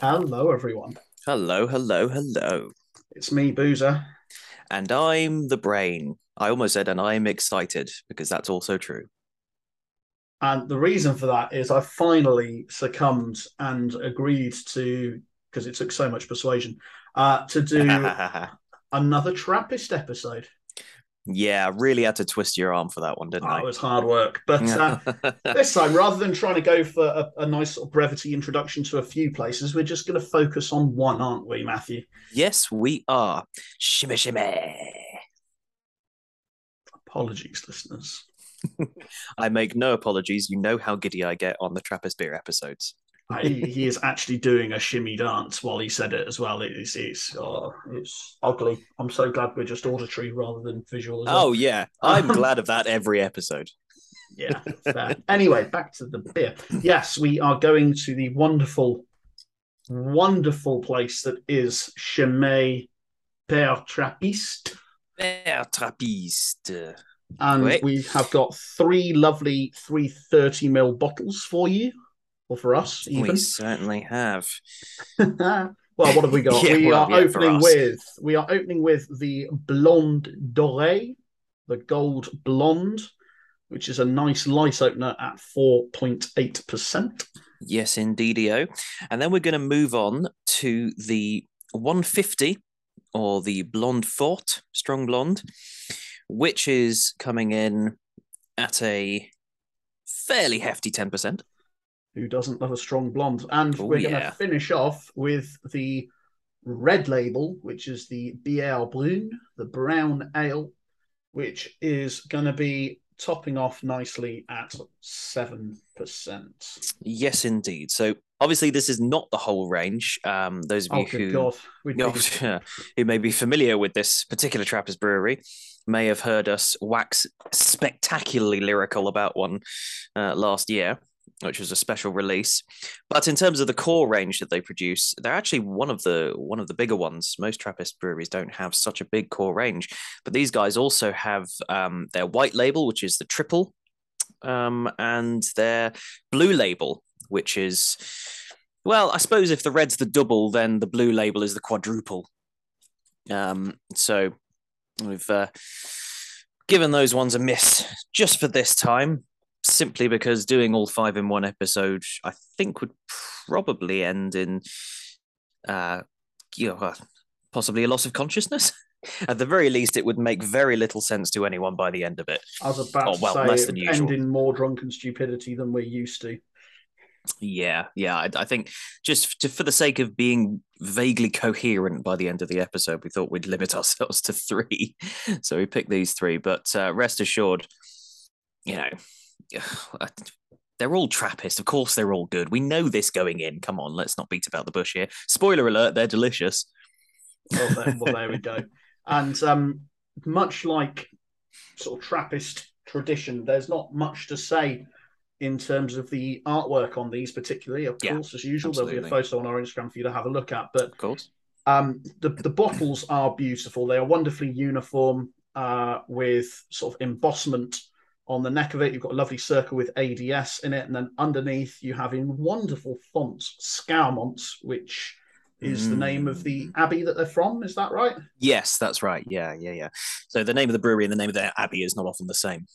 Hello, everyone. Hello, hello, hello. It's me, Boozer. And I'm the brain. I almost said, and I'm excited because that's also true. And the reason for that is I finally succumbed and agreed to, because it took so much persuasion, uh, to do another Trappist episode. Yeah, I really had to twist your arm for that one, didn't Oh, I? it was hard work. But uh, this time, rather than trying to go for a, a nice sort of brevity introduction to a few places, we're just going to focus on one, aren't we, Matthew? yes, we are. Shimmy, shimmy. Apologies, listeners. I make no apologies. You know how giddy I get on the Trappist Beer episodes. He is actually doing a shimmy dance while he said it as well. It's it's oh, it's ugly. I'm so glad we're just auditory rather than visual. Well. Oh, yeah. I'm Um, glad of that every episode. yeah. Fair. anyway, back to the beer. Yes, we are going to the wonderful, wonderful place that is Chimay Père Trappiste. Beer Trappiste. And Wait. we have got three lovely 330 ml bottles for you, or for us, even. We certainly have. well, what have we got? Yeah, we well, are yeah, opening with we are opening with the Blonde Doré, the gold blonde, which is a nice light opener at 4.8%. Yes, indeedio. And then we're going to move on to the 150 or the Blonde Fort, Strong Blonde, which is coming in at a fairly hefty 10%. Who doesn't love a strong blonde? And Oh, we're going to finish off with the red label, which is the Bière Brune, the brown ale, which is going to be topping off nicely at 7%. Yes, indeed. So obviously, this is not the whole range. Um, those of Oh, you who God. No, be- who may be familiar with this particular Trappist brewery may have heard us wax spectacularly lyrical about one uh, last year, which was a special release. But in terms of the core range that they produce, they're actually one of the one of the bigger ones. Most Trappist breweries don't have such a big core range, but these guys also have um, their white label, which is the triple, um, and their blue label, which is well, I suppose if the red's the double, then the blue label is the quadruple. Um, so we've uh, given those ones a miss just for this time, simply because doing all five in one episode, I think, would probably end in, uh, you know, uh, possibly a loss of consciousness. At the very least, it would make very little sense to anyone by the end of it. I was about Oh, to well, say less than usual. end in more drunken stupidity than we're used to. Yeah, yeah. I, I think just to, for the sake of being vaguely coherent by the end of the episode, we thought we'd limit ourselves to three. So we picked these three. But uh, rest assured, you know, they're all Trappist. Of course, they're all good. We know this going in. Come on, let's not beat about the bush here. Spoiler alert: they're delicious. Well, there, well, there we go. And um, much like sort of Trappist tradition, there's not much to say in terms of the artwork on these, particularly. Of Yeah, course, as usual, there'll be a photo on our Instagram for you to have a look at. But Of course. um, the the bottles are beautiful. They are wonderfully uniform uh, with sort of embossment on the neck of it. You've got a lovely circle with ADS in it, and then underneath you have in wonderful font Scourmont, which is the name of the mm. abbey that they're from. Is that right? Yes, that's right. Yeah, yeah, yeah. So the name of the brewery and the name of their abbey is not often the same.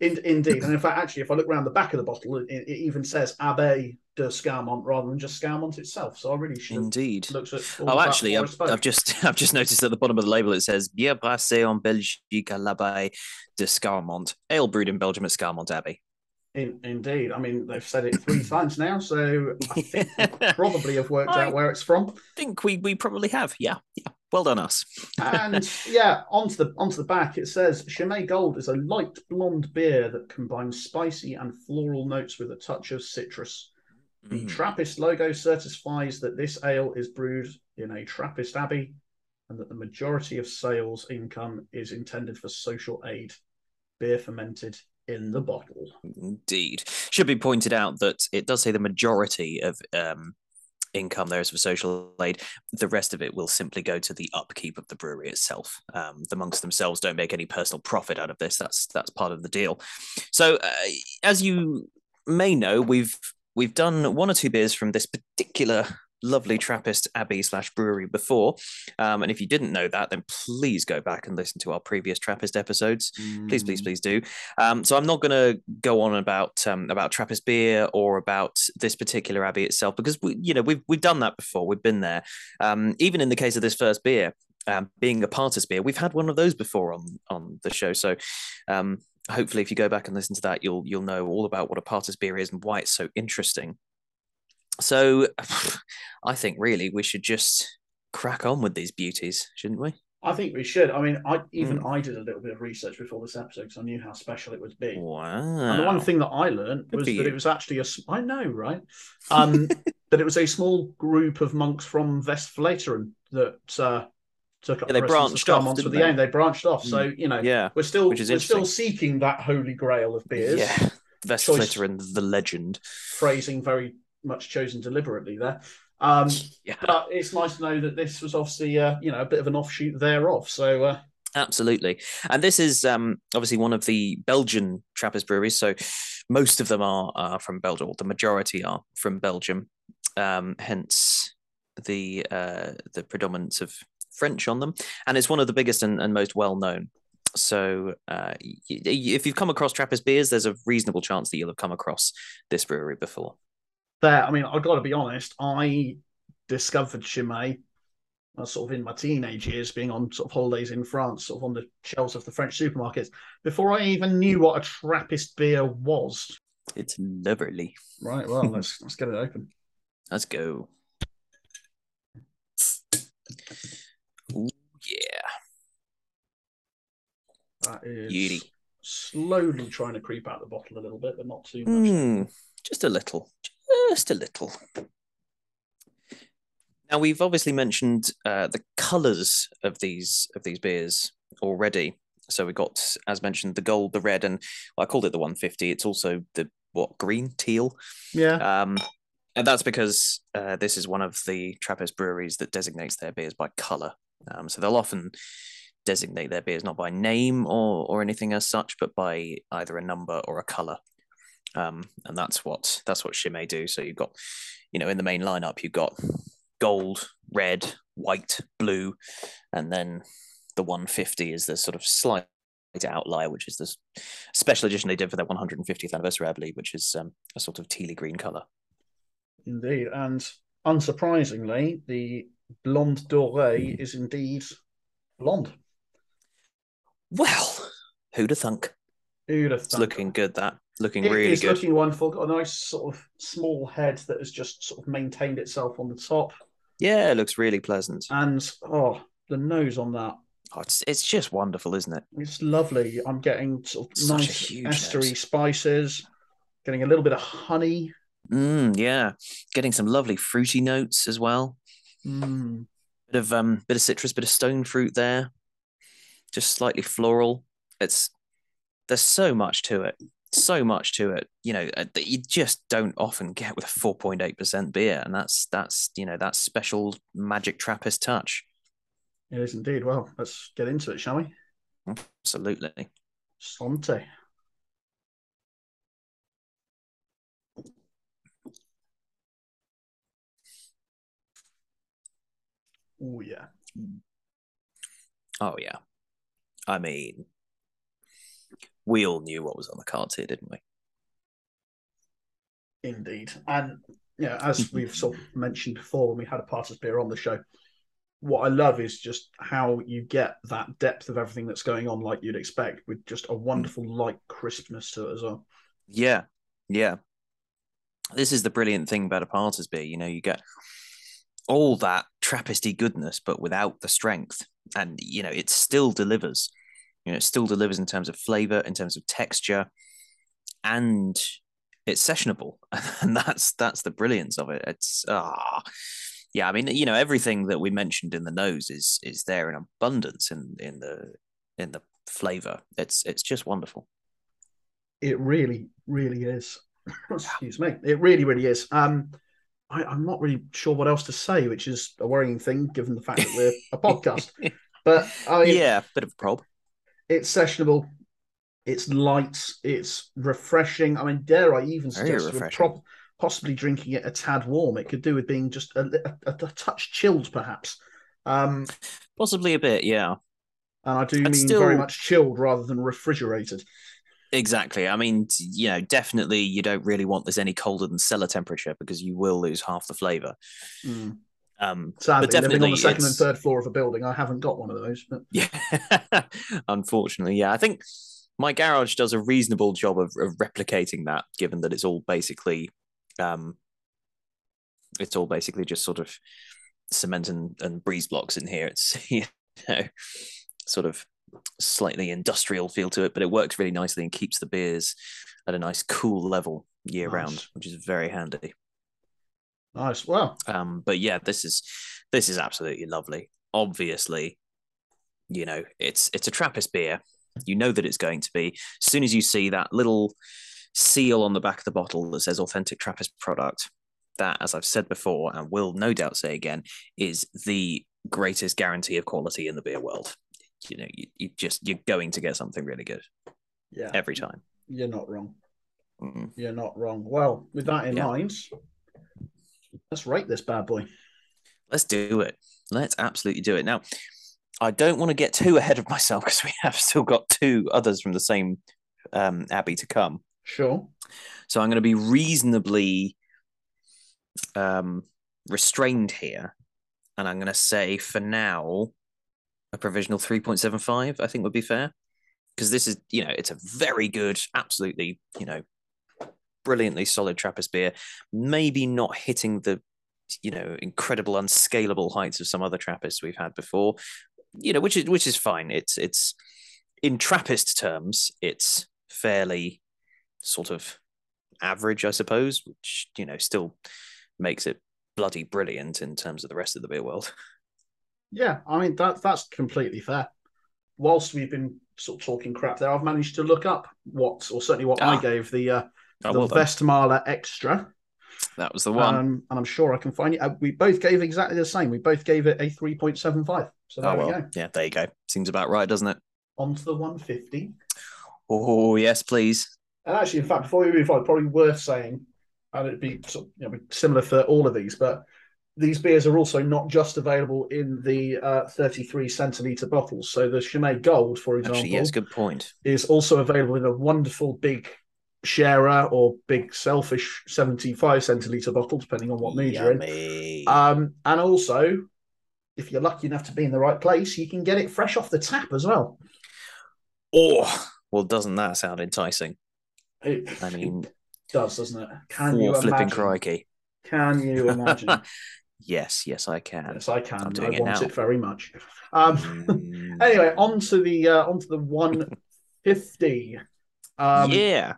In, indeed, and in fact, actually, if I look around the back of the bottle, it, it even says Abbey de Scourmont rather than just Scourmont itself. So I really should Indeed. looked at. Oh, actually, I've. I've just I've just noticed at the bottom of the label it says Bière brassée en Belgique à l'abbaye de Scourmont, ale brewed in Belgium at Scourmont Abbey. In, indeed, I mean they've said it three times now, so I think probably have worked I- out where it's from. I think we we probably have. Yeah, yeah. Well done, us. And yeah, onto the onto the back it says Chimay Gold is a light blonde beer that combines spicy and floral notes with a touch of citrus. The Mm. Trappist logo certifies that this ale is brewed in a Trappist abbey and that the majority of sales income is intended for social aid. Beer fermented in the bottle. Indeed. Should be pointed out that it does say the majority of um, income there is for social aid. The rest of it will simply go to the upkeep of the brewery itself. Um, the monks themselves don't make any personal profit out of this. That's that's part of the deal. So, uh, as you may know, we've we've done one or two beers from this particular lovely Trappist Abbey slash brewery before. Um, and if you didn't know that, then please go back and listen to our previous Trappist episodes. Mm. Please, please, mm. please do. Um, so I'm not going to go on about um, about Trappist beer or about this particular abbey itself because we, you know, we've we've done that before. We've been there. Um, even in the case of this first beer, um, being a Paters beer, we've had one of those before on on the show. So um, hopefully, if you go back and listen to that, you'll you'll know all about what a Paters beer is and why it's so interesting. So, I think really we should just crack on with these beauties, shouldn't we? I think we should. I mean, I even mm. I did a little bit of research before this episode because I knew how special it would be. Wow! And the one thing that I learned was that you. it was actually a. I know, right? Um, that it was a small group of monks from Westvleteren that uh, took up. Yeah, they branched off with they? the aim. They branched off. So mm. you know, yeah, we're still we're still seeking that holy grail of beers. Yeah, Westvleteren, the legend. Phrasing very much chosen deliberately there. Um, yeah. But it's nice to know that this was obviously, uh, you know, a bit of an offshoot thereof. So. Uh, Absolutely, and this is um, obviously one of the Belgian Trappist breweries. So most of them are, are from Belgium, or the majority are from Belgium. Um, hence the uh, the predominance of French on them, and it's one of the biggest and, and most well known. So, uh, if you've come across Trappist beers, there's a reasonable chance that you'll have come across this brewery before there. I mean, I've got to be honest. I discovered Chimay uh, sort of in my teenage years, being on sort of holidays in France, sort of on the shelves of the French supermarkets, before I even knew what a Trappist beer was. It's lovely. Right. Well, let's let's get it open. Let's go. Ooh, yeah. That is Beauty. slowly trying to creep out the bottle a little bit, but not too much. Mm, just a little just a little. Now we've obviously mentioned uh, the colours of these of these beers already. So we got, as mentioned, the gold, the red, and well, I called it the 150. It's also the what green, teal. Yeah. Um, and that's because uh, this is one of the Trappist breweries that designates their beers by colour. Um, so they'll often designate their beers not by name or or anything as such, but by either a number or a colour. Um, and that's what that's what Chimay do. So you've got, you know, in the main lineup, you've got gold, red, white, blue, and then the 150 is the sort of slight outlier, which is this special edition they did for their 150th anniversary, I believe, which is um, a sort of tealy green color. Indeed, and unsurprisingly, the blonde doré is indeed blonde. Well, who'd have thunk? Who'd have thunk? It's looking good. That looking it really good. looking wonderful. Got a nice sort of small head that has just sort of maintained itself on the top. Yeah, it looks really pleasant. And oh, the nose on that. Oh, it's, it's just wonderful, isn't it? It's lovely. I'm getting sort of Such nice estery nose. spices, getting a little bit of honey. Mm, yeah, getting some lovely fruity notes as well. Mm. Bit of um, bit of citrus, bit of stone fruit there. Just slightly floral. It's there's so much to it so much to it, you know, uh, that you just don't often get with a 4.8% beer. And that's, that's, you know, that special magic Trappist touch. It is indeed. Well, let's get into it, shall we? Absolutely. Sante. Oh, yeah. Oh, yeah. I mean, we all knew what was on the cards here, didn't we? Indeed. And yeah, as we've sort of mentioned before when we had a Paters beer on the show, what I love is just how you get that depth of everything that's going on, like you'd expect, with just a wonderful light crispness to it as well. Yeah, yeah. This is the brilliant thing about a Paters beer. You know, you get all that Trappisty goodness, but without the strength, and you know, it still delivers. You know, it still delivers in terms of flavor, in terms of texture, and it's sessionable, and that's that's the brilliance of it. It's ah, yeah. I mean, you know, everything that we mentioned in the nose is is there in abundance in in the in the flavor. It's it's just wonderful. It really, really is. Excuse me. It really, really is. Um, I, I'm not really sure what else to say, which is a worrying thing given the fact that we're a podcast. But I, yeah, bit of a prob it's sessionable, it's light, it's refreshing. I mean, dare I even suggest prop, possibly drinking it a tad warm. It could do with being just a, a, a touch chilled, perhaps. Um, Possibly a bit, yeah. and I do And mean still- very much chilled rather than refrigerated. Exactly. I mean, you know, definitely you don't really want this any colder than cellar temperature because you will lose half the flavor. Mm. Um, Sadly, but living on the second and third floor of a building, I haven't got one of those. But Yeah, unfortunately, yeah. I think my garage does a reasonable job of, of replicating that, given that it's all basically, um, it's all basically just sort of cement and, and breeze blocks in here. It's you know, sort of slightly industrial feel to it, but it works really nicely and keeps the beers at a nice cool level year round, which is very handy. Nice. Well, Um, but yeah, this is this is absolutely lovely. Obviously, you know, it's it's a Trappist beer. You know that it's going to be. As soon as you see that little seal on the back of the bottle that says authentic Trappist product, that, as I've said before, and will no doubt say again, is the greatest guarantee of quality in the beer world. You know, you, you just you're going to get something really good yeah, every time. you're not wrong. Mm. You're not wrong. Well, with that in Yeah. mind, let's rate this bad boy. Let's do it. Let's absolutely do it. Now, I don't want to get too ahead of myself because we have still got two others from the same um, abbey to come. Sure. So I'm going to be reasonably um, restrained here. And I'm going to say for now, a provisional 3.75, I think would be fair. Because this is, you know, it's a very good, absolutely, you know, brilliantly solid Trappist beer. Maybe not hitting the, you know, incredible, unscalable heights of some other Trappists we've had before. You know, which is which is fine. It's it's in Trappist terms, it's fairly sort of average, I suppose, which you know still makes it bloody brilliant in terms of the rest of the beer world. Yeah, I mean that that's completely fair. Whilst we've been sort of talking crap there, I've managed to look up what, or certainly what I Ah. gave the uh, Oh, the well done. Westmalle Extra, That was the one. um, and I'm sure I can find it. Uh, we both gave exactly the same. We both gave it a three point seven five. So there oh we go. yeah, there you go. Seems about right, doesn't it? On to the one fifty. Oh yes, please. And actually, in fact, before we move on, probably worth saying, and it'd be sort of, you know, similar for all of these, but these beers are also not just available in the uh, 33 centiliter bottles. So the Chimay Gold, for example, Actually, yes, good point. is also available in a wonderful big sharer or big selfish 75 centiliter bottle, depending on what mood you're in. Um, and also, if you're lucky enough to be in the right place, you can get it fresh off the tap as well. oh, well, doesn't that sound enticing? It, I mean, does, doesn't it? Can you flipping imagine? crikey. Can you imagine? yes, yes, I can. yes, I can. I it want now. it very much. Um, Mm, anyway, on to the uh, on to the 150. Um, yeah.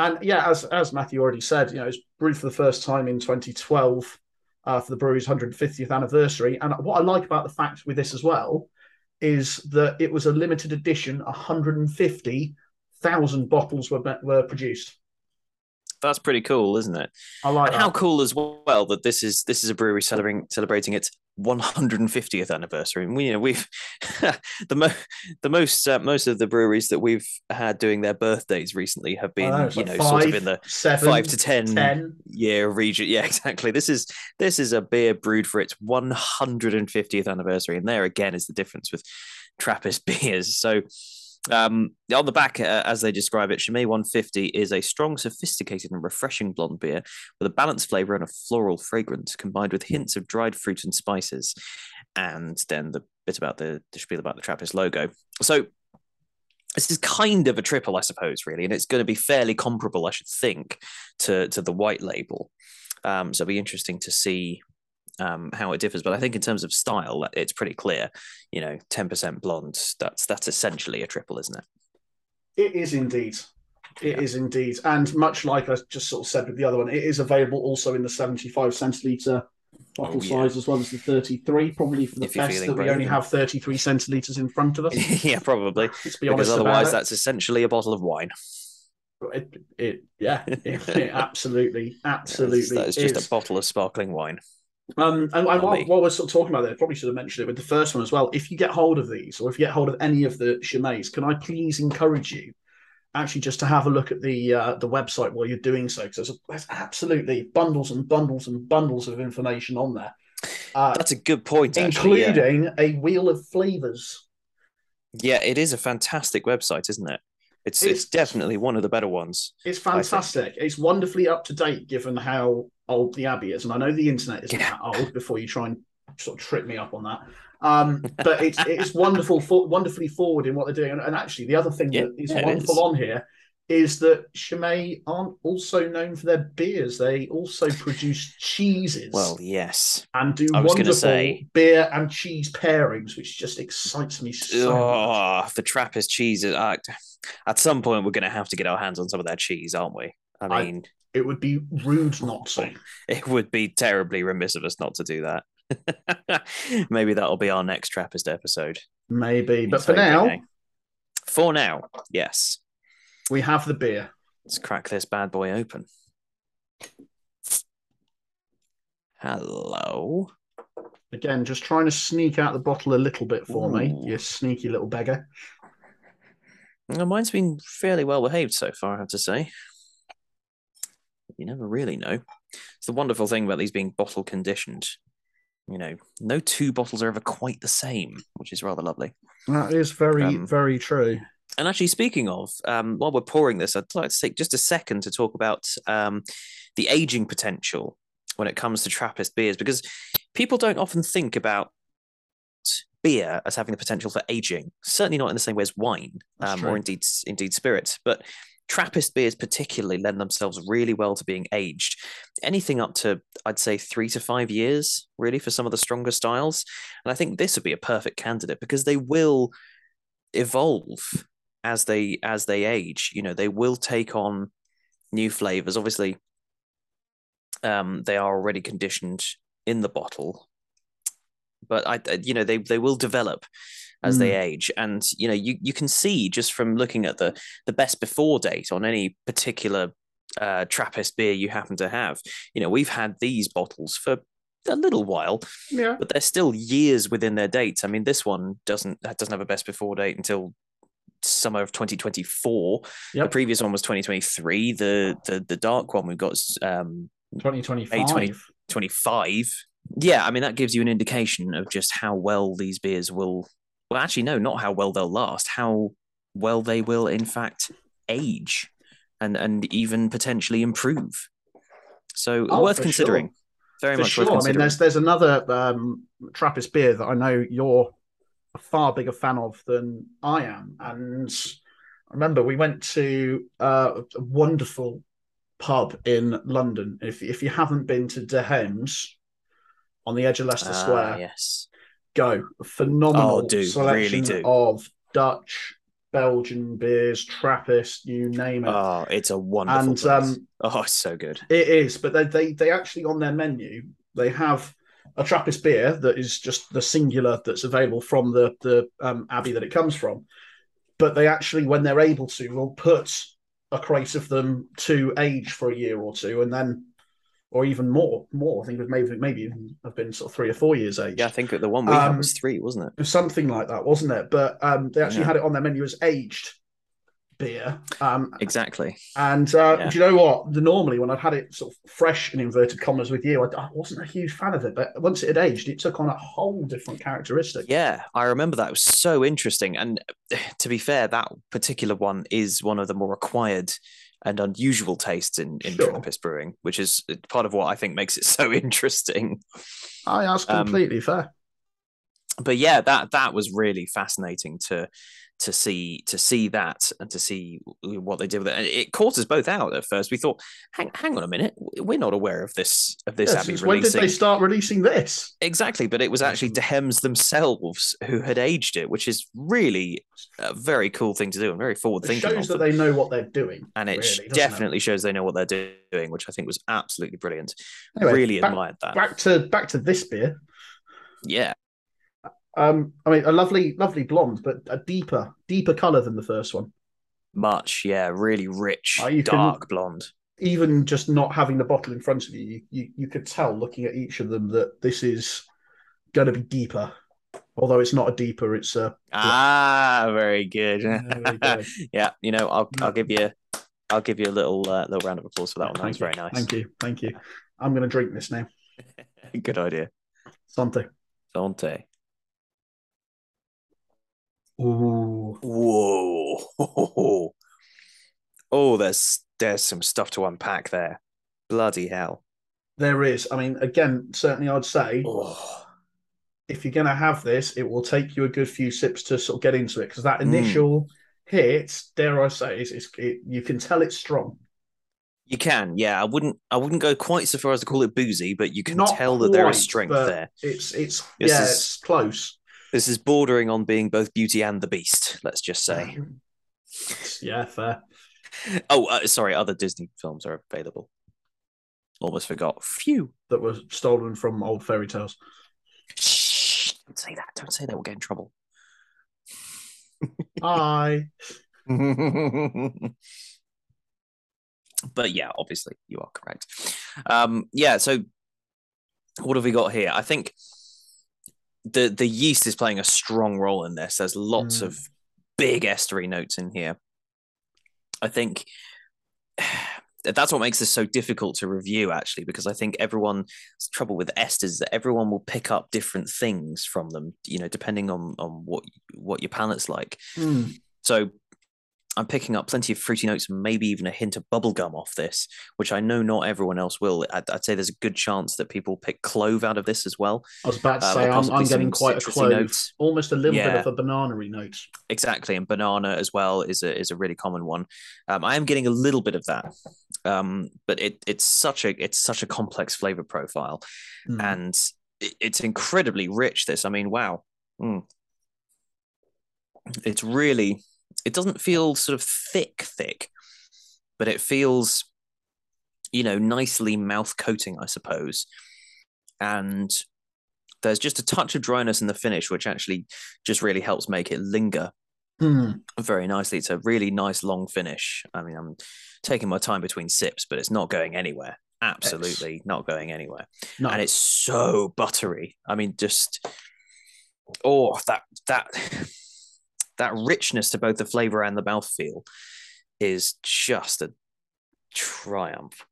And yeah, as as Matthew already said, you know, it's brewed for the first time in 2012 uh, for the brewery's 150th anniversary. And what I like about the fact with this as well is that it was a limited edition. 150,000 bottles were were produced. That's pretty cool, isn't it? I like And how cool as well that this is this is a brewery celebrating celebrating its 150th anniversary. And we, you know, we've the mo- the most uh, most of the breweries that we've had doing their birthdays recently have been, know, you know, sort of in the seven, five to ten, 10. year region. Yeah, exactly. This is this is a beer brewed for its 150th anniversary, and there again is the difference with Trappist beers. So. Um, on the back, uh, as they describe it, Chimay 150 is a strong, sophisticated, and refreshing blonde beer with a balanced flavor and a floral fragrance combined with hints of dried fruit and spices. And then the bit about the, the spiel about the Trappist logo. So this is kind of a triple, I suppose, really, and it's going to be fairly comparable, I should think, to to the white label. Um, so it'll be interesting to see um, how it differs. But I think in terms of style, it's pretty clear. You know, ten percent blonde. That's that's essentially a triple, isn't it? It is indeed. It is Yeah. indeed. And much like I just sort of said with the other one, it is available also in the 75 centiliter bottle Oh, yeah. size as well as the 33. Probably for the If best that we only have 33 centiliters in front of us. yeah, probably. Let's be Because otherwise, that's essentially a bottle of wine. it. it, yeah, it, it absolutely, absolutely that is just is. a bottle of sparkling wine. Um, and, and while we're sort of talking about it, I probably should have mentioned it with the first one as well. If you get hold of these, or if you get hold of any of the Chimays, can I please encourage you actually just to have a look at the uh, the website while you're doing so, because there's, there's, absolutely bundles and bundles and bundles of information on there. Uh, That's a good point, including actually, yeah. a wheel of flavors. Yeah, it is a fantastic website, isn't it? It's, it's, it's definitely one of the better ones. It's fantastic. It's wonderfully up to date given how old the Abbey is, and I know the internet isn't yeah. that old. Before you try and sort of trip me up on that, um, but it's it's wonderful, for, wonderfully forward in what they're doing. And, and actually, the other thing yeah, that is yeah, wonderful is. on here is that Chimay aren't also known for their beers. They also produce cheeses. Well, yes, and do wonderful say, beer and cheese pairings, which just excites me so oh, much. The Trappist cheeses. Uh, at some point, we're going to have to get our hands on some of their cheese, aren't we? I mean, I, it would be rude not to. It would be terribly remiss of us not to do that. Maybe that'll be our next Trappist episode. Maybe, but for now, for now, yes, we have the beer. Let's crack this bad boy open. Hello. Again, just trying to sneak out the bottle a little bit for Ooh. me, you sneaky little beggar. Well, mine's been fairly well behaved so far, I have to say. You never really know. It's the wonderful thing about these being bottle conditioned you know, no two bottles are ever quite the same, which is rather lovely. That is very, um, very true. And actually, speaking of, um, while we're pouring this, I'd like to take just a second to talk about um, the aging potential when it comes to Trappist beers, because people don't often think about beer as having the potential for aging. Certainly not in the same way as wine, um, or indeed indeed spirits. But Trappist beers particularly lend themselves really well to being aged. Anything up to, I'd say, three to five years, really, for some of the stronger styles. And I think this would be a perfect candidate because they will evolve as they as they age. You know, they will take on new flavors. Obviously, um, they are already conditioned in the bottle, but I, you know, they they will develop as mm. they age. And you know, you you can see just from looking at the the best before date on any particular uh, Trappist beer you happen to have. You know, we've had these bottles for a little while, yeah, but they're still years within their dates. I mean, this one doesn't doesn't have a best before date until summer of 2024. Yep. The previous one was 2023. The the the dark one we've got um 2025. 2025. Yeah, I mean that gives you an indication of just how well these beers will well, actually, no, not how well they'll last, how well they will, in fact, age and, and even potentially improve. So oh, worth considering. Sure. Very for much sure. I mean, there's there's another um, Trappist beer that I know you're a far bigger fan of than I am, and I remember we went to uh, a wonderful pub in London. If if you haven't been to De Hems on the edge of Leicester uh, Square, yes, go. Phenomenal oh, do, selection really of Dutch, Belgian beers, Trappist, you name it. Oh, it's a wonderful. And um, oh, it's so good. It is, but they, they they actually on their menu they have a Trappist beer that is just the singular that's available from the the um, abbey that it comes from. But they actually, when they're able to, will put a crate of them to age for a year or two, and then or even more. More, I think it maybe maybe even have been sort of three or four years age. Yeah, I think the one we um, had was three, wasn't it? Something like that, wasn't it? But um, they actually yeah. had it on their menu as aged beer. Um, exactly. And uh, yeah. do you know what? The, normally, when I've had it sort of fresh in inverted commas with you, I, I, wasn't a huge fan of it. But once it had aged, it took on a whole different characteristic. Yeah, I remember that. It was so interesting. And to be fair, that particular one is one of the more acquired and unusual tastes in, in sure. Trappist brewing, which is part of what I think makes it so interesting. I that's um, completely um, fair. But yeah, that that was really fascinating to to see to see that and to see what they did with it. And it caught us both out at first. We thought, hang hang on a minute, we're not aware of this of this yes, Abbey When did they start releasing this? Exactly, but it was actually mm. De Hems themselves who had aged it, which is really a very cool thing to do and very forward thinking. It shows that they know what they're doing, and it really, definitely it? shows they know what they're doing, which I think was absolutely brilliant. Anyway, really back, admired that. Back to back to this beer. Yeah, um, I mean, a lovely, lovely blonde, but a deeper, deeper color than the first one. Much, yeah, really rich, uh, dark blonde. Even just not having the bottle in front of you, you, you, you could tell looking at each of them that this is going to be deeper. Although it's not a deeper, it's a Ah, very good. Go. yeah, you know, I'll I'll give you I'll give you a little uh, little round of applause for that one. That was very nice. Thank you. Thank you. I'm going to drink this now. Good idea. Something. Dante. Ooh. Whoa. Oh, there's there's some stuff to unpack there. Bloody hell. There is. I mean, again, certainly I'd say Oh. if you're going to have this, it will take you a good few sips to sort of get into it because that Mm. initial hit, dare I say, is, is it, you can tell it's strong. You can, yeah. I wouldn't I wouldn't go quite so far as to call it boozy, but you can Not tell that there is strength there. It's it's This yeah, is- it's close. This is bordering on being both Beauty and the Beast, let's just say. yeah, fair. Oh, uh, sorry, other Disney films are available. Almost forgot. Phew. That were stolen from old fairy tales. Shh, don't say that. Don't say that. We'll get in trouble. I but yeah, obviously you are correct. Um, yeah, so what have we got here? I think the the yeast is playing a strong role in this. There's lots Mm. of big estery notes in here. I think that's what makes this so difficult to review actually because i think everyone's trouble with esters is that everyone will pick up different things from them you know depending on on what what your palate's like Hmm. so I'm picking up plenty of fruity notes and maybe even a hint of bubblegum off this, which I know not everyone else will. I'd, I'd say there's a good chance that people pick clove out of this as well. I was about to Um, say I'm, I'm getting quite a clove, notes. almost a little bit of a banana note. Exactly, and banana as well is a is a really common one. Um, I am getting a little bit of that, um, but it it's such a it's such a complex flavor profile, Hmm. and it, it's incredibly rich. This, I mean, wow, Mm. it's really it doesn't feel sort of thick thick, but it feels, you know, nicely mouth coating, I suppose, and there's just a touch of dryness in the finish, which actually just really helps make it linger Hmm. very nicely. It's a really nice long finish. I mean, I'm taking my time between sips, but it's not going anywhere. Absolutely not going anywhere. No, And it's so buttery. I mean, just oh, that that that richness to both the flavor and the mouthfeel is just a triumph.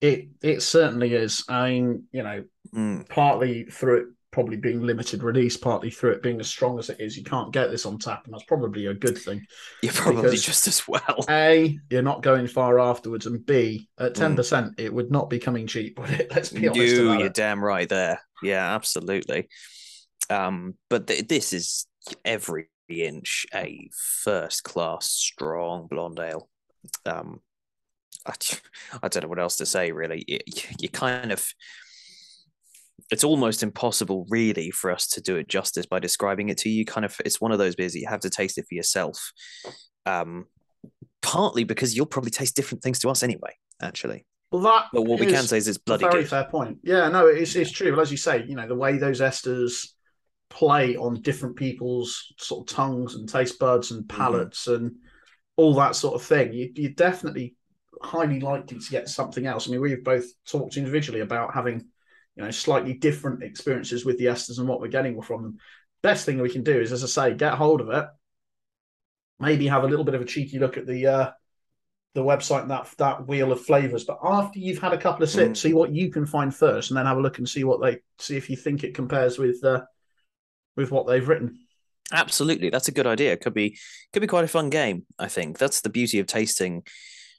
it it certainly is. I mean, you know, Mm, partly through it probably being limited release, partly through it being as strong as it is, you can't get this on tap, and that's probably a good thing. you're probably just as well. A, you're not going far afterwards, and B, at Mm. ten percent, it would not be coming cheap, would it? Let's be honest You, you're it. damn right there. Yeah, absolutely. Um, but th- this is every inch a first class strong blonde ale. Um, I, I don't know what else to say really. You, you kind of, it's almost impossible really for us to do it justice by describing it to you. Kind of, it's one of those beers that you have to taste it for yourself. Um, partly because you'll probably taste different things to us anyway. Actually, Well, that but what we can say is it's bloody very good. fair point. Yeah, no, it's it's true. Well, as you say, you know, the way those esters play on different people's sort of tongues and taste buds and Mm-hmm. palates and all that sort of thing, you, you're definitely highly likely to get something else. I mean, we've both talked individually about having, you know, slightly different experiences with the esters and what we're getting from them. Best thing we can do is, as I say, get hold of it. Maybe have a little bit of a cheeky look at the uh, the website and that that wheel of flavors. But after you've had a couple of sips, Mm. see what you can find first, and then have a look and see what they see if you think it compares with uh, with what they've written. Absolutely, that's a good idea. Could be could be quite a fun game. I think that's the beauty of tasting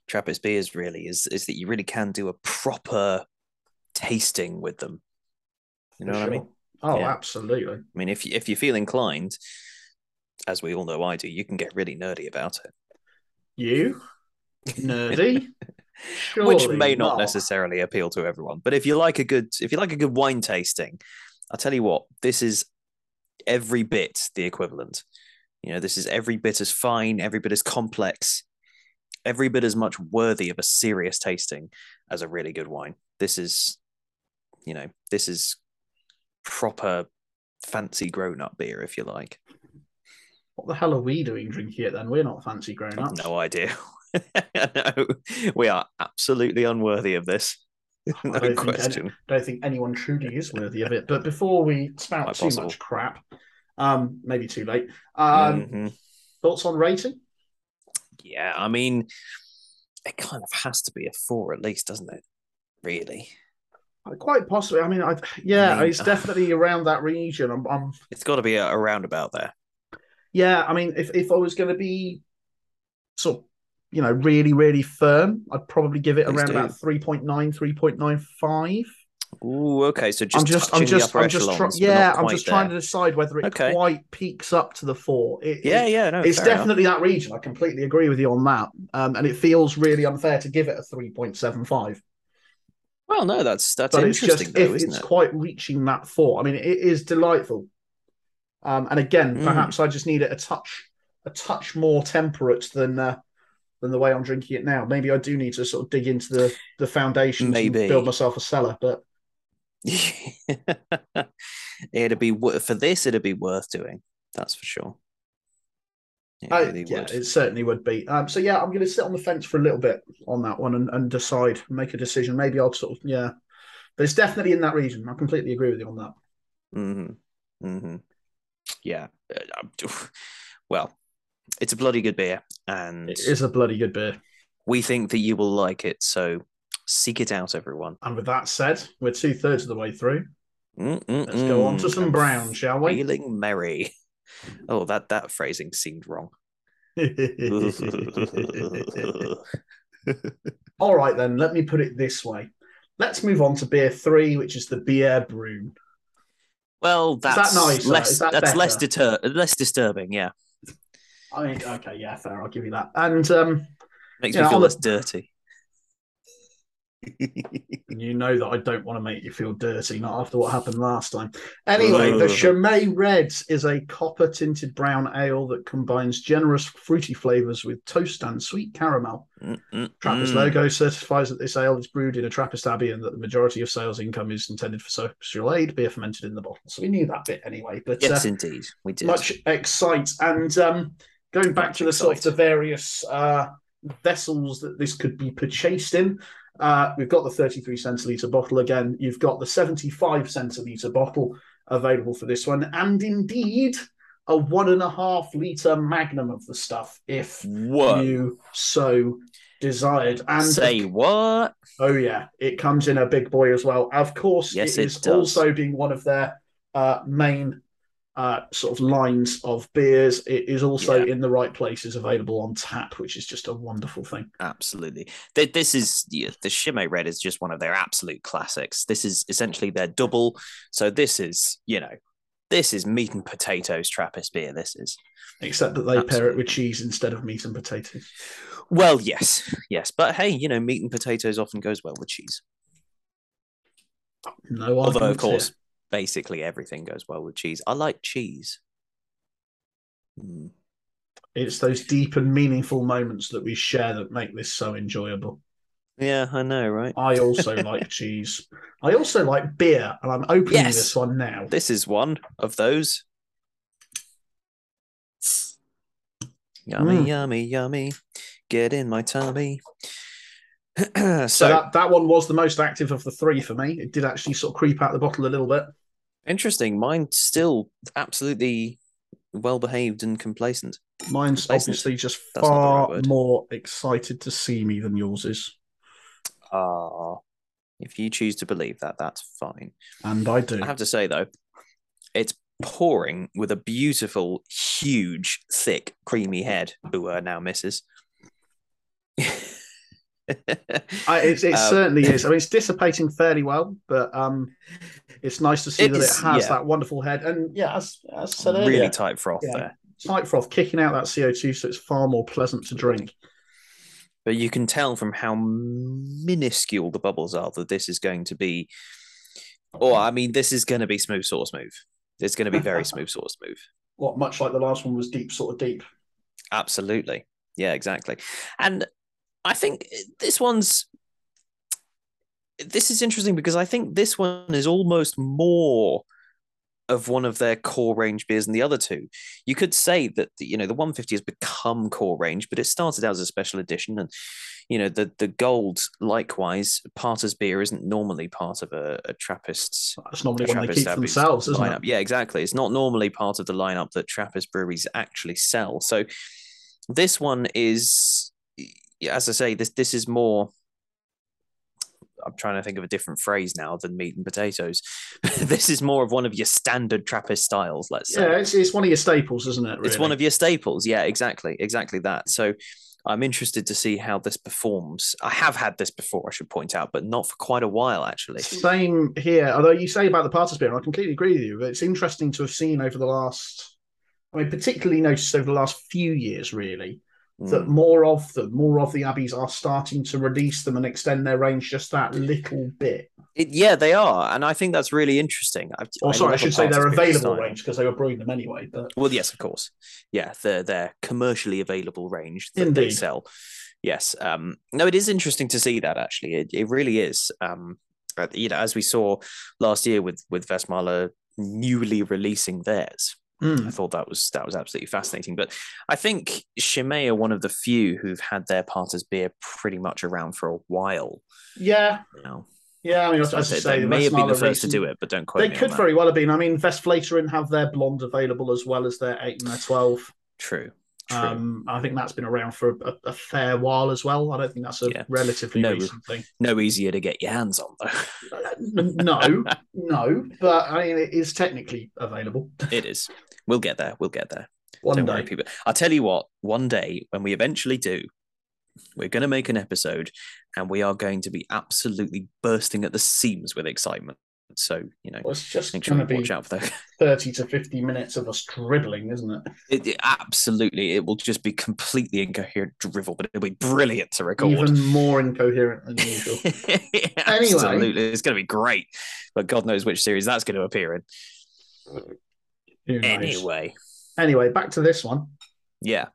Trappist beers. Really, is is that you really can do a proper tasting with them. You know For what I mean? Oh, Yeah. absolutely. I mean, if you, if you feel inclined, as we all know I do, you can get really nerdy about it, You nerdy, which Surely may not necessarily appeal to everyone. But if you like a good if you like a good wine tasting, I'll tell you what, this is every bit the equivalent. You know, this is every bit as fine, every bit as complex, every bit as much worthy of a serious tasting as a really good wine. This is, you know, this is proper fancy grown up beer, if you like. What the hell are we doing drinking it then? We're not fancy grown I've no idea. no, we are absolutely unworthy of this. I don't think any- question. don't think anyone truly is worthy of it. But before we spout too possible. much crap, Um, maybe too late. Um, Mhm. Thoughts on rating? Yeah, I mean, it kind of has to be a four at least, doesn't it? Really, Uh, Quite possibly. I mean, I, yeah, I mean, it's definitely around that region. I'm, I'm it's got to be a- around about there. Yeah, I mean, if if I was going to be sort of, you know, really, really firm, I'd probably give it Please around do. about 3.9, 3.95. Ooh, okay. So just I'm just, I'm just, I'm just, but yeah, I'm just trying to decide whether it Okay. quite peaks up to the four. It, Yeah, it- yeah, no, it's fair enough. definitely that region. I completely agree with you on that. Um, and it feels really unfair to give it a 3.75. Well, no, that's that's But it's interesting just though, if it's it? quite reaching that four. I mean, it is delightful. Um, and again, Mm. perhaps I just need it a touch, a touch more temperate than uh, than the way I'm drinking it now. Maybe I do need to sort of dig into the the foundations Maybe. and build myself a cellar. But it'd be for this. It'd be worth doing. That's for sure. It I, really yeah, would. it certainly would be. Um, so yeah, I'm going to sit on the fence for a little bit on that one and, and decide, make a decision. Maybe I'll sort of yeah, but it's definitely in that region. I completely agree with you on that. Mm-hmm. Mm-hmm. Yeah. Uh, Well, it's a bloody good beer, and It is a bloody good beer. we think that you will like it. So seek it out, everyone. And with that said, we're two thirds of the way through. Let's Let's go on to some brown, shall we? Feeling merry. Oh, that that phrasing seemed wrong. All right, then, let me put it this way. Let's move on to beer three, which is the beer brew. well, that that's less. That that's less deter less disturbing. Yeah, I mean, okay, yeah, fair. I'll give you that. And um, makes me feel I'll- less dirty. you know that I don't want to make you feel dirty, not after what happened last time. Anyway, the. Chimay Reds is a copper tinted brown ale that combines generous fruity flavors with toast and sweet caramel. Trappist Mm. logo certifies that this ale is brewed in a Trappist abbey and that the majority of sales income is intended for social aid, beer fermented in the bottle. So we knew that bit anyway. But Yes, uh, indeed, we did. much excite and um, going back Much to the sort of the various uh, vessels that this could be purchased in. Uh, we've got the 33 centiliter bottle again. You've got the 75 centiliter bottle available for this one, and indeed a one and a half liter magnum of the stuff if Whoa! you so desired. And Say what? Oh yeah, it comes in a big boy as well. Of course, Yes, it it is does. also being one of their uh, main uh, sort of lines of beers. It is also Yeah. in the right places, available on tap, which is just a wonderful thing. Absolutely. This is yeah, the Chimay Red is just one of their absolute classics. This is essentially their double. So this is, you know, this is meat and potatoes Trappist beer. This is. Except that they pair it with cheese instead of meat and potatoes. Well, yes, yes, but hey, you know, meat and potatoes often goes well with cheese. No Although, of course, basically everything goes well with cheese. I like cheese. Hmm. it's those deep and meaningful moments that we share that make this so enjoyable. Yeah, I know, right? I also like cheese. I also like beer, and I'm opening Yes. this one now. This is one of those. Yummy, Mm. yummy, yummy. Get in my tummy. So, so that, that one was the most active of the three for me. It did actually sort of creep out the bottle a little bit. Interesting. Mine's still absolutely well behaved and complacent. Mine's Complacent. obviously just That's the right far more excited to see me than yours is. Ah, if you choose to believe that, that's fine. And I do. I have to say though, it's pouring with a beautiful, huge, thick, creamy head. Ooh, uh, now misses. I, it it Um, certainly is. I mean, it's dissipating fairly well, but um, it's nice to see that is, it has yeah. that wonderful head. And yeah, as, as I said earlier, really tight froth Yeah. there. tight froth kicking out that CO2, so it's far more pleasant to drink. But you can tell from how minuscule the bubbles are that this is going to be. Or I mean, this is going to be smooth, sort of smooth. It's going to be very smooth, sort of smooth. What much like the last one was deep, sort of deep. Absolutely. Yeah, exactly. And I think this one's this is interesting because I think this one is almost more of one of their core range beers than the other two. You could say that you know the 150 has become core range, but it started out as a special edition, and you know the the gold likewise. Parter's beer isn't normally part of a, a Trappist's. That's normally one they keep themselves, isn't lineup. it? Yeah, exactly. It's not normally part of the lineup that Trappist breweries actually sell. So this one is, as I say, this this is more I'm trying to think of a different phrase now than meat and potatoes. this is more of one of your standard Trappist styles, let's say. Yeah, it's, it's one of your staples, isn't it? Really? It's one of your staples. Yeah, exactly. Exactly that. So I'm interested to see how this performs. I have had this before, I should point out, but not for quite a while, actually. Same here. Although you say about the beer, I completely agree with you. But it's interesting to have seen over the last, I mean, particularly noticed over the last few years, really, that Hmm. more of them, more of the abbeys are starting to release them and extend their range just that little bit. It, yeah, they are, and I think that's really interesting. I, Or sorry, I should say they're available range because they were brewing them anyway. But Well, yes, of course. Yeah, they're they're commercially available range that they sell. Yes. Um, no, it is interesting to see that actually. It it really is. Um, you know, as we saw last year with with Westmalle newly releasing theirs. Mm, I thought that was that was absolutely fascinating. But I think Chimay are one of the few who've had their Paters beer pretty much around for a while yeah, now. yeah. I mean, as So I they, say, they may have been the first to do it, but don't quote They could very well have been. I mean, Westvleteren have their blonde available as well as their eight and their twelve. True. True. Um, I think that's been around for a, a fair while as well. I don't think that's a Yeah. relatively No. recent thing. no easier to get your hands on though. Uh, no, no, but I mean, it is technically available. it is. We'll get there. We'll get there. One Don't day. worry, people. I'll tell you what, one day when we eventually do, we're going to make an episode and we are going to be absolutely bursting at the seams with excitement. So, you know, Well, it's just make sure going you to be watch out for that. 30 to 50 minutes of us dribbling, isn't it? It, it- absolutely. It will just be completely incoherent drivel, but it'll be brilliant to record. Even more incoherent than usual. absolutely. It's going to be great. But God knows which series that's going to appear in. Anyway, Anyway, back to this one. yeah.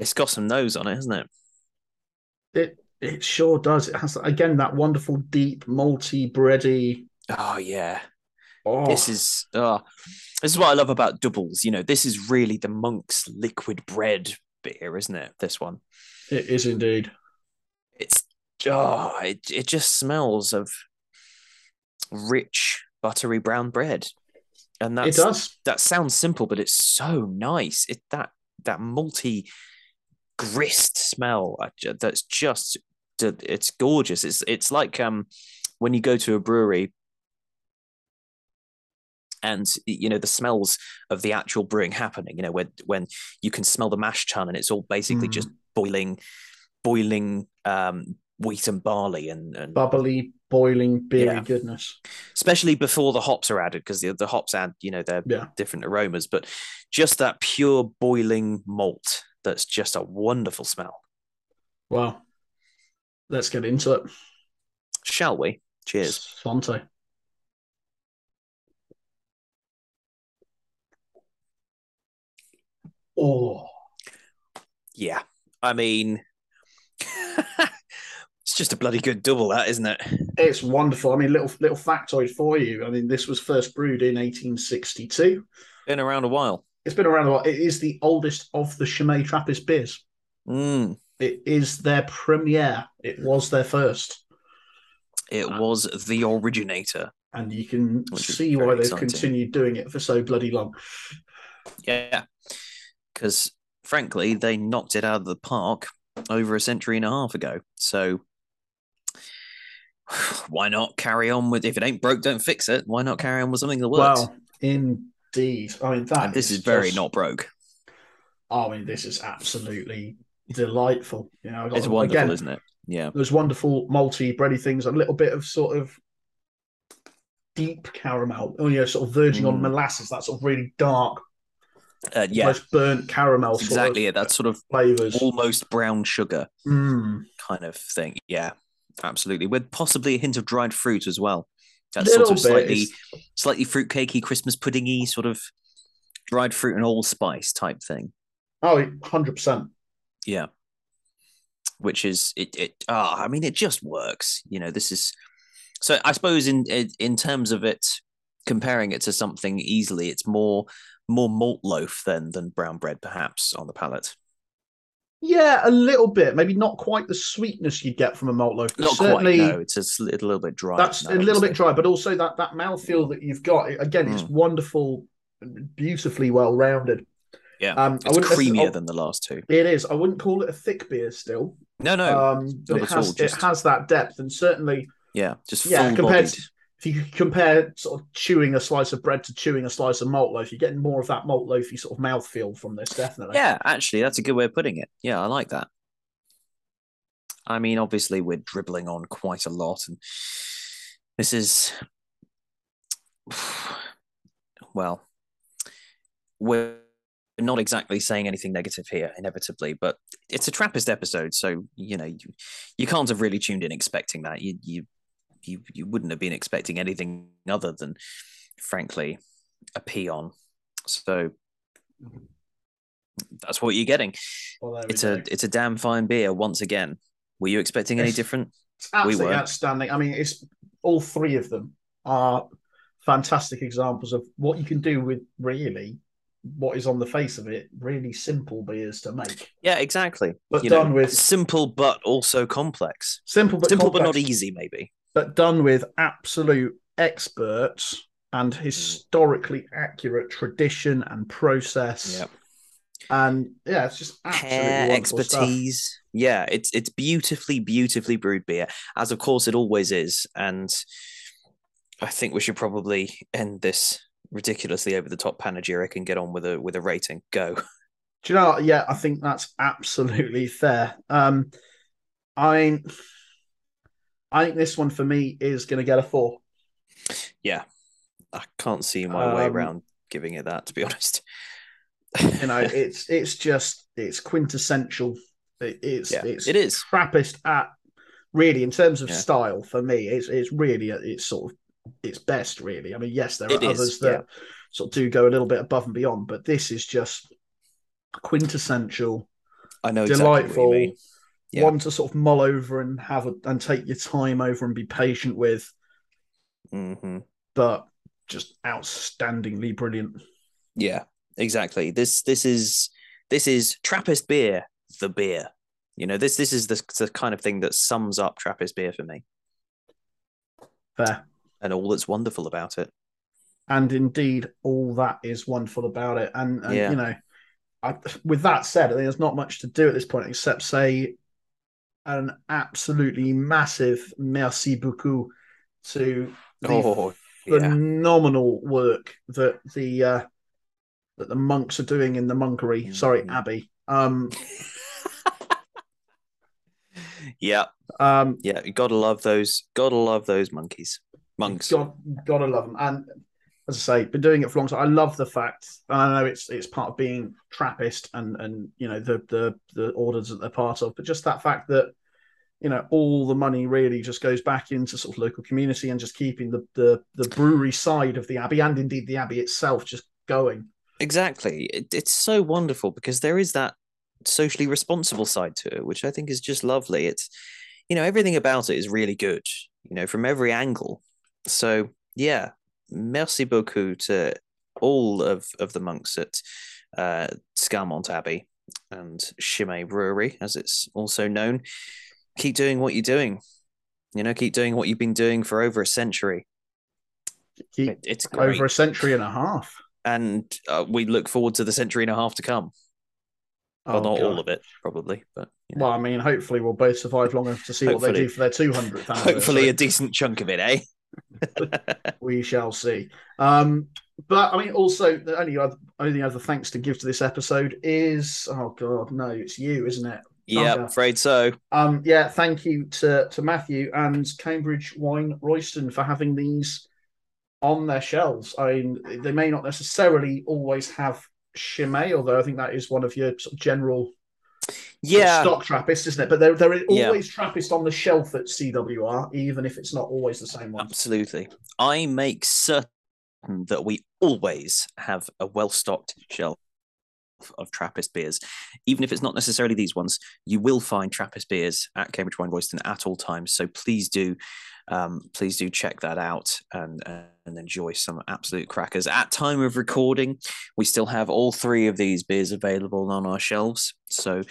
It's got some nose on it, hasn't it? It it sure does. It has again that wonderful deep malty bready. Oh, yeah. Oh, This is uh this is what I love about doubles. You know, this is really the monk's liquid bread beer, isn't it? This one. it is indeed. It's oh, it, it just smells of rich, buttery brown bread. And that's it does. that sounds simple, but it's so nice. It that that multi grist smell that's just it's gorgeous. It's it's like um when you go to a brewery and you know the smells of the actual brewing happening. You know when when you can smell the mash tun and it's all basically Mm. just boiling boiling um wheat and barley and, and Bubbly, boiling, beery Yeah. goodness. especially before the hops are added because the, the hops add you know their Yeah. different aromas but just that pure boiling malt that's just a wonderful smell Well, let's get into it. shall we cheers Sante. Oh, yeah i mean just a bloody good double that isn't it it's wonderful. I mean, little little factoid for you. I mean, this was first brewed in 1862. been around a while It's been around a while. It is the oldest of the Chimay Trappist beers. mm, It is their premiere. It was their first. it was the originator And you can see why very they've exciting. continued doing it for so bloody long. yeah because frankly they knocked it out of the park over a century and a half ago so why not carry on with if it ain't broke don't fix it why not carry on with something that works Well, indeed. I mean, that and this is very just- not broke I mean, this is absolutely delightful. You know, it's wonderful again, isn't it yeah Those wonderful malty bready things, a little bit of sort of deep caramel, oh yeah, sort of verging on Mm. molasses. That sort of really dark, uh, yeah almost burnt caramel that's exactly it that sort of of flavors. almost brown sugar Mm. kind of thing yeah absolutely with possibly a hint of dried fruit as well that sort of bit. slightly slightly fruitcakey christmas puddingy sort of dried fruit and allspice type thing Oh, 100%. Yeah. Which is it it ah, I mean it just works. You know, this is so I suppose in in, in terms of it comparing it to something easily, it's more more malt loaf than than brown bread, perhaps on the palate. Yeah, a little bit. Maybe not quite the sweetness you'd get from a malt loaf. Not certainly, quite. No, it's a, little, a little bit dry. That's a little bit dry, but also that that mouthfeel that you've got. Again, mm. it's wonderful, beautifully well rounded. Yeah, um, it's creamier than the last two. It is. I wouldn't call it a thick beer still. No, no, um, but it has just... it has that depth, and certainly, yeah, just yeah. Compared to, if you compare sort of chewing a slice of bread to chewing a slice of malt loaf, you're getting more of that malt loafy sort of mouth feel from this, definitely. Yeah, actually, that's a good way of putting it. Yeah, I like that. I mean, obviously, we're dribbling on quite a lot, and this is, well, we're not exactly saying anything negative here, inevitably, but it's a Trappist episode, so you know you, you can't have really tuned in expecting that. You you you you wouldn't have been expecting anything other than, frankly, a peon. So that's what you're getting. Well, it's a it's a damn fine beer once again. Were you expecting any different? Absolutely we outstanding. I mean, it's all three of them are fantastic examples of what you can do with really what is on the face of it really simple beers to make. Yeah, exactly. But you done know, with simple but also complex. Simple but simple complex, but not easy, maybe. But done with absolute experts and historically accurate tradition and process. Yep. And yeah, it's just absolutely expertise. Stuff. Yeah, it's it's beautifully, beautifully brewed beer, as of course it always is. And I think we should probably end this ridiculously over the top panegyric and get on with a with a rating. Go. Do you know? Yeah, I think that's absolutely fair. Um, I I think this one for me is going to get a four. Yeah, I can't see my um, way around giving it that. To be honest, you know, it's it's just it's quintessential. It, it's yeah, it's it is Trappist at really in terms of yeah. style for me. It's it's really it's sort of its best, really. I mean, yes, there are it others is, that yeah. sort of do go a little bit above and beyond, but this is just quintessential. I know delightful. Exactly yeah. one to sort of mull over and have a, and take your time over and be patient with. Mm-hmm. But just outstandingly brilliant. Yeah, exactly. This this is this is Trappist beer, the beer. You know, this this is the, the kind of thing that sums up Trappist beer for me. Fair and all that's wonderful about it. And indeed, all that is wonderful about it. And, and yeah. you know, I, with that said, I think there's not much to do at this point except say an absolutely massive merci beaucoup to the oh, yeah. phenomenal work that the uh, that the monks are doing in the monkery. Mm. Sorry, Abbey. Um, yeah, um, yeah. You gotta love those. Gotta love those monkeys monks. Got, gotta love them. And as I say, been doing it for a long time. I love the fact, and I know it's it's part of being Trappist and and you know the the the orders that they're part of, but just that fact that you know all the money really just goes back into sort of local community and just keeping the the the brewery side of the abbey and indeed the abbey itself just going. Exactly, it, it's so wonderful because there is that socially responsible side to it, which I think is just lovely. It's you know everything about it is really good, you know, from every angle so yeah, merci beaucoup to all of, of the monks at uh, Scourmont Abbey and Chimay Brewery, as it's also known. Keep doing what you're doing. You know, keep doing what you've been doing for over a century. Keep it's great. over a century and a half. And uh, we look forward to the century and a half to come. Oh, well, not God. all of it, probably, but you know. well, I mean, hopefully we'll both survive long enough to see hopefully. what they do for their 200th Hopefully, a decent chunk of it, eh? we shall see. Um, but I mean, also the only other only other thanks to give to this episode is oh god, no, it's you, isn't it? Yeah, afraid so. Um, yeah, thank you to to Matthew and Cambridge Wine Royston for having these on their shelves. I mean, they may not necessarily always have Chimay, although I think that is one of your sort of general yeah stock Trappist, isn't it? But they're they're always yeah. Trappist on the shelf at CWR, even if it's not always the same one. Absolutely, I make certain that we always have a well stocked shelf of Trappist beers, even if it's not necessarily these ones. You will find Trappist beers at Cambridge Wine Royston at all times. So please do, um, please do check that out and and enjoy some absolute crackers. At time of recording, we still have all three of these beers available on our shelves. So,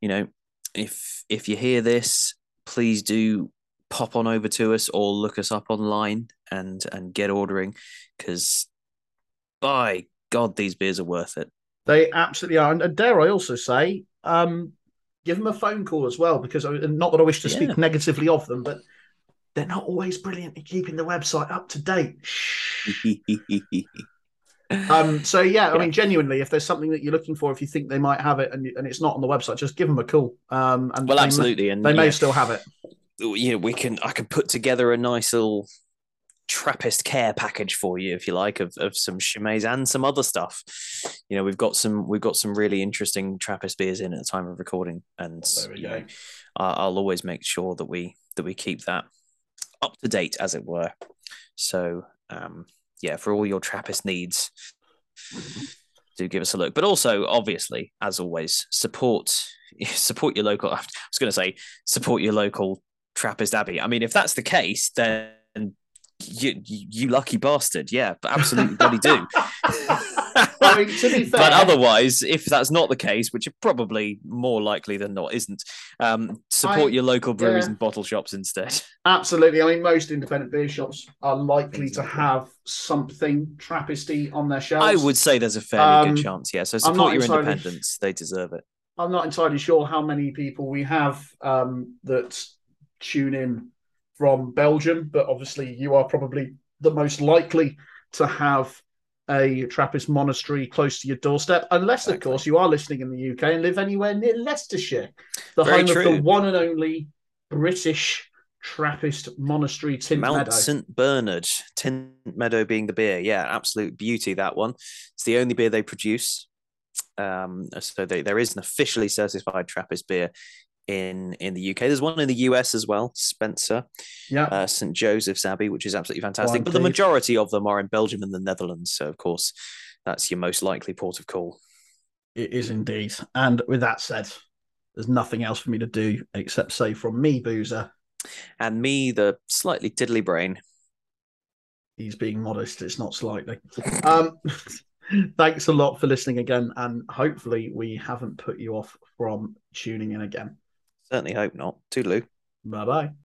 you know, if if you hear this, please do pop on over to us or look us up online and and get ordering because by God, these beers are worth it. They absolutely are. And dare I also say, um, give them a phone call as well, because not that I wish to speak yeah. negatively of them, but they're not always brilliant at keeping the website up to date. um, so yeah, I mean, genuinely, if there's something that you're looking for, if you think they might have it and, and it's not on the website, just give them a call. Um, and well, absolutely, may, and they yeah. may still have it. Know, we can. I can put together a nice little Trappist care package for you, if you like, of, of some Chimay and some other stuff. You know, we've got some we've got some really interesting Trappist beers in at the time of recording, and you know, I'll always make sure that we that we keep that up to date, as it were. So, um, yeah, for all your Trappist needs, do give us a look. But also, obviously, as always, support support your local. I was going to say support your local Trappist Abbey. I mean, if that's the case, then you, you lucky bastard. Yeah, but absolutely bloody do. I mean, to be fair, but otherwise, if that's not the case, which it probably more likely than not isn't, um, support I, your local breweries yeah, and bottle shops instead. Absolutely. I mean, most independent beer shops are likely to have something Trappisty on their shelves. I would say there's a fairly um, good chance. Yeah. So support your independence; they deserve it. I'm not entirely sure how many people we have um, that tune in from Belgium, but obviously you are probably the most likely to have a Trappist monastery close to your doorstep, unless, exactly. of course, you are listening in the UK and live anywhere near Leicestershire, the Very home true. of the one and only British Trappist monastery, Tint Mount Meadow. St. Bernard, Tynt Meadow being the beer. Yeah, absolute beauty, that one. It's the only beer they produce. Um, so they, there is an officially certified Trappist beer in in the UK. There's one in the US as well, Spencer. Yeah. Uh, St Joseph's Abbey, which is absolutely fantastic. but the majority of them are in Belgium and the Netherlands. So of course, that's your most likely port of call. It is indeed. And with that said, there's nothing else for me to do except say from me, Boozer. And me, the slightly tiddly brain. He's being modest, it's not slightly. um thanks a lot for listening again, and hopefully we haven't put you off from tuning in again. Certainly hope not. Toodaloo. Bye bye.